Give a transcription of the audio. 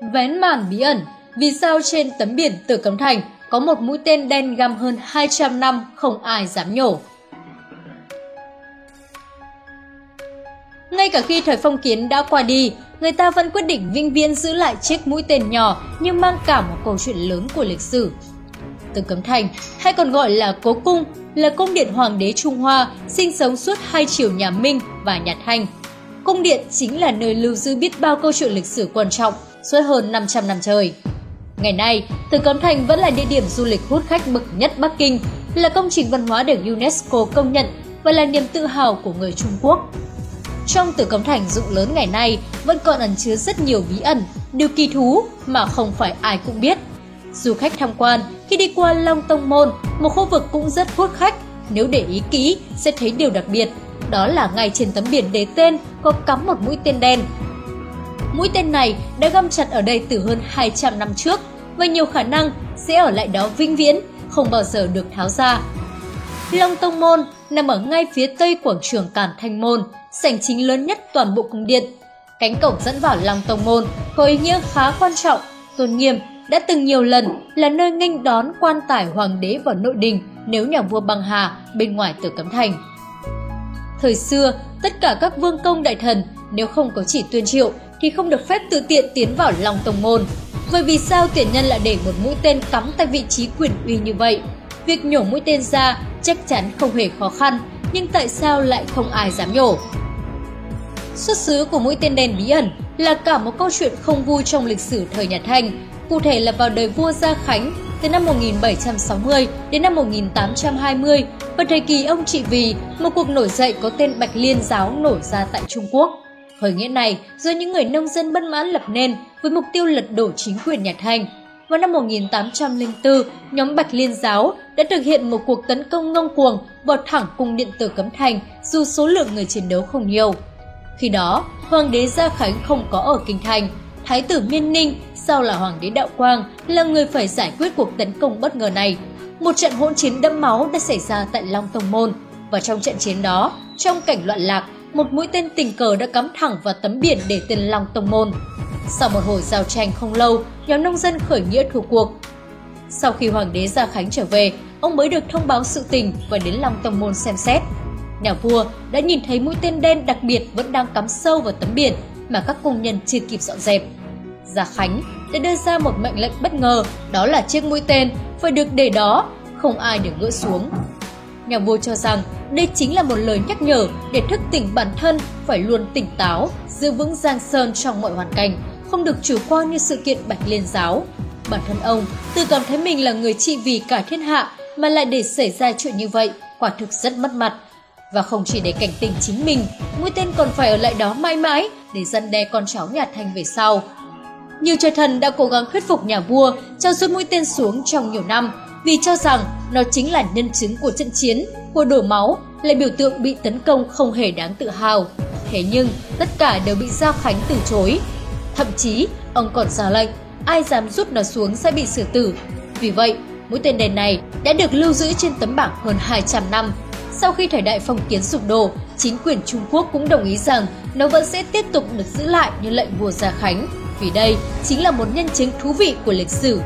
Vén màn bí ẩn, vì sao trên tấm biển Tử Cấm Thành có một mũi tên đen găm hơn 200 năm không ai dám nhổ. Ngay cả khi thời phong kiến đã qua đi, người ta vẫn quyết định vĩnh viễn giữ lại chiếc mũi tên nhỏ nhưng mang cả một câu chuyện lớn của lịch sử. Tử Cấm Thành, hay còn gọi là Cố Cung, là cung điện hoàng đế Trung Hoa sinh sống suốt hai triều nhà Minh và nhà Thanh. Cung điện chính là nơi lưu giữ biết bao câu chuyện lịch sử quan trọng suốt hơn 500 năm trời. Ngày nay, Từ Cấm Thành vẫn là địa điểm du lịch hút khách bậc nhất Bắc Kinh, là công trình văn hóa được UNESCO công nhận và là niềm tự hào của người Trung Quốc. Trong Tử Cấm Thành rộng lớn ngày nay vẫn còn ẩn chứa rất nhiều bí ẩn, điều kỳ thú mà không phải ai cũng biết. Du khách tham quan khi đi qua Long Tông Môn, một khu vực cũng rất hút khách, nếu để ý kỹ sẽ thấy điều đặc biệt, đó là ngay trên tấm biển đề tên có cắm một mũi tên đen. Mũi tên này đã găm chặt ở đây từ hơn 200 năm trước và nhiều khả năng sẽ ở lại đó vĩnh viễn, không bao giờ được tháo ra. Long Tông Môn nằm ở ngay phía tây quảng trường Cản Thanh Môn, sảnh chính lớn nhất toàn bộ cung điện. Cánh cổng dẫn vào Long Tông Môn có ý nghĩa khá quan trọng, tôn nghiêm, đã từng nhiều lần là nơi nghênh đón quan tải hoàng đế vào nội đình nếu nhà vua băng hà bên ngoài tử cấm thành. Thời xưa, tất cả các vương công đại thần nếu không có chỉ tuyên triệu thì không được phép tự tiện tiến vào lòng Tông Môn. Vậy vì sao tiền nhân lại để một mũi tên cắm tại vị trí quyền uy như vậy? Việc nhổ mũi tên ra chắc chắn không hề khó khăn, nhưng tại sao lại không ai dám nhổ? Xuất xứ của mũi tên đen bí ẩn là cả một câu chuyện không vui trong lịch sử thời nhà Thanh, cụ thể là vào đời vua Gia Khánh từ năm 1760 đến năm 1820 và thời kỳ ông trị vì, một cuộc nổi dậy có tên Bạch Liên giáo nổi ra tại Trung Quốc. Khởi nghĩa này do những người nông dân bất mãn lập nên với mục tiêu lật đổ chính quyền nhà Thanh. Vào năm 1804, nhóm Bạch Liên giáo đã thực hiện một cuộc tấn công ngông cuồng vào thẳng cung điện tử Cấm Thành dù số lượng người chiến đấu không nhiều. Khi đó, Hoàng đế Gia Khánh không có ở Kinh Thành. Thái tử Miên Ninh, sau là Hoàng đế Đạo Quang, là người phải giải quyết cuộc tấn công bất ngờ này. Một trận hỗn chiến đẫm máu đã xảy ra tại Long Tông Môn. Và trong trận chiến đó, trong cảnh loạn lạc, một mũi tên tình cờ đã cắm thẳng vào tấm biển để tên Long Tông Môn. Sau một hồi giao tranh không lâu, nhóm nông dân khởi nghĩa thua cuộc. Sau khi Hoàng đế Gia Khánh trở về, ông mới được thông báo sự tình và đến Long Tông Môn xem xét. Nhà vua đã nhìn thấy mũi tên đen đặc biệt vẫn đang cắm sâu vào tấm biển mà các công nhân chưa kịp dọn dẹp. Gia Khánh đã đưa ra một mệnh lệnh bất ngờ, đó là chiếc mũi tên phải được để đó, không ai được gỡ xuống. Nhà vua cho rằng đây chính là một lời nhắc nhở để thức tỉnh bản thân phải luôn tỉnh táo, giữ vững giang sơn trong mọi hoàn cảnh, không được chủ quan như sự kiện Bạch Liên giáo. Bản thân ông tự cảm thấy mình là người trị vì cả thiên hạ mà lại để xảy ra chuyện như vậy, quả thực rất mất mặt. Và không chỉ để cảnh tỉnh chính mình, mũi tên còn phải ở lại đó mãi mãi để dân đe con cháu nhà Thanh về sau. Nhiều trời thần đã cố gắng thuyết phục nhà vua cho rút mũi tên xuống trong nhiều năm vì cho rằng nó chính là nhân chứng của trận chiến, của đổ máu, là biểu tượng bị tấn công không hề đáng tự hào. Thế nhưng, tất cả đều bị Gia Khánh từ chối. Thậm chí, ông còn ra lệnh, ai dám rút nó xuống sẽ bị xử tử. Vì vậy, mũi tên đèn này đã được lưu giữ trên tấm bảng hơn 200 năm. Sau khi thời đại phong kiến sụp đổ, chính quyền Trung Quốc cũng đồng ý rằng nó vẫn sẽ tiếp tục được giữ lại như lệnh vua Gia Khánh, vì đây chính là một nhân chứng thú vị của lịch sử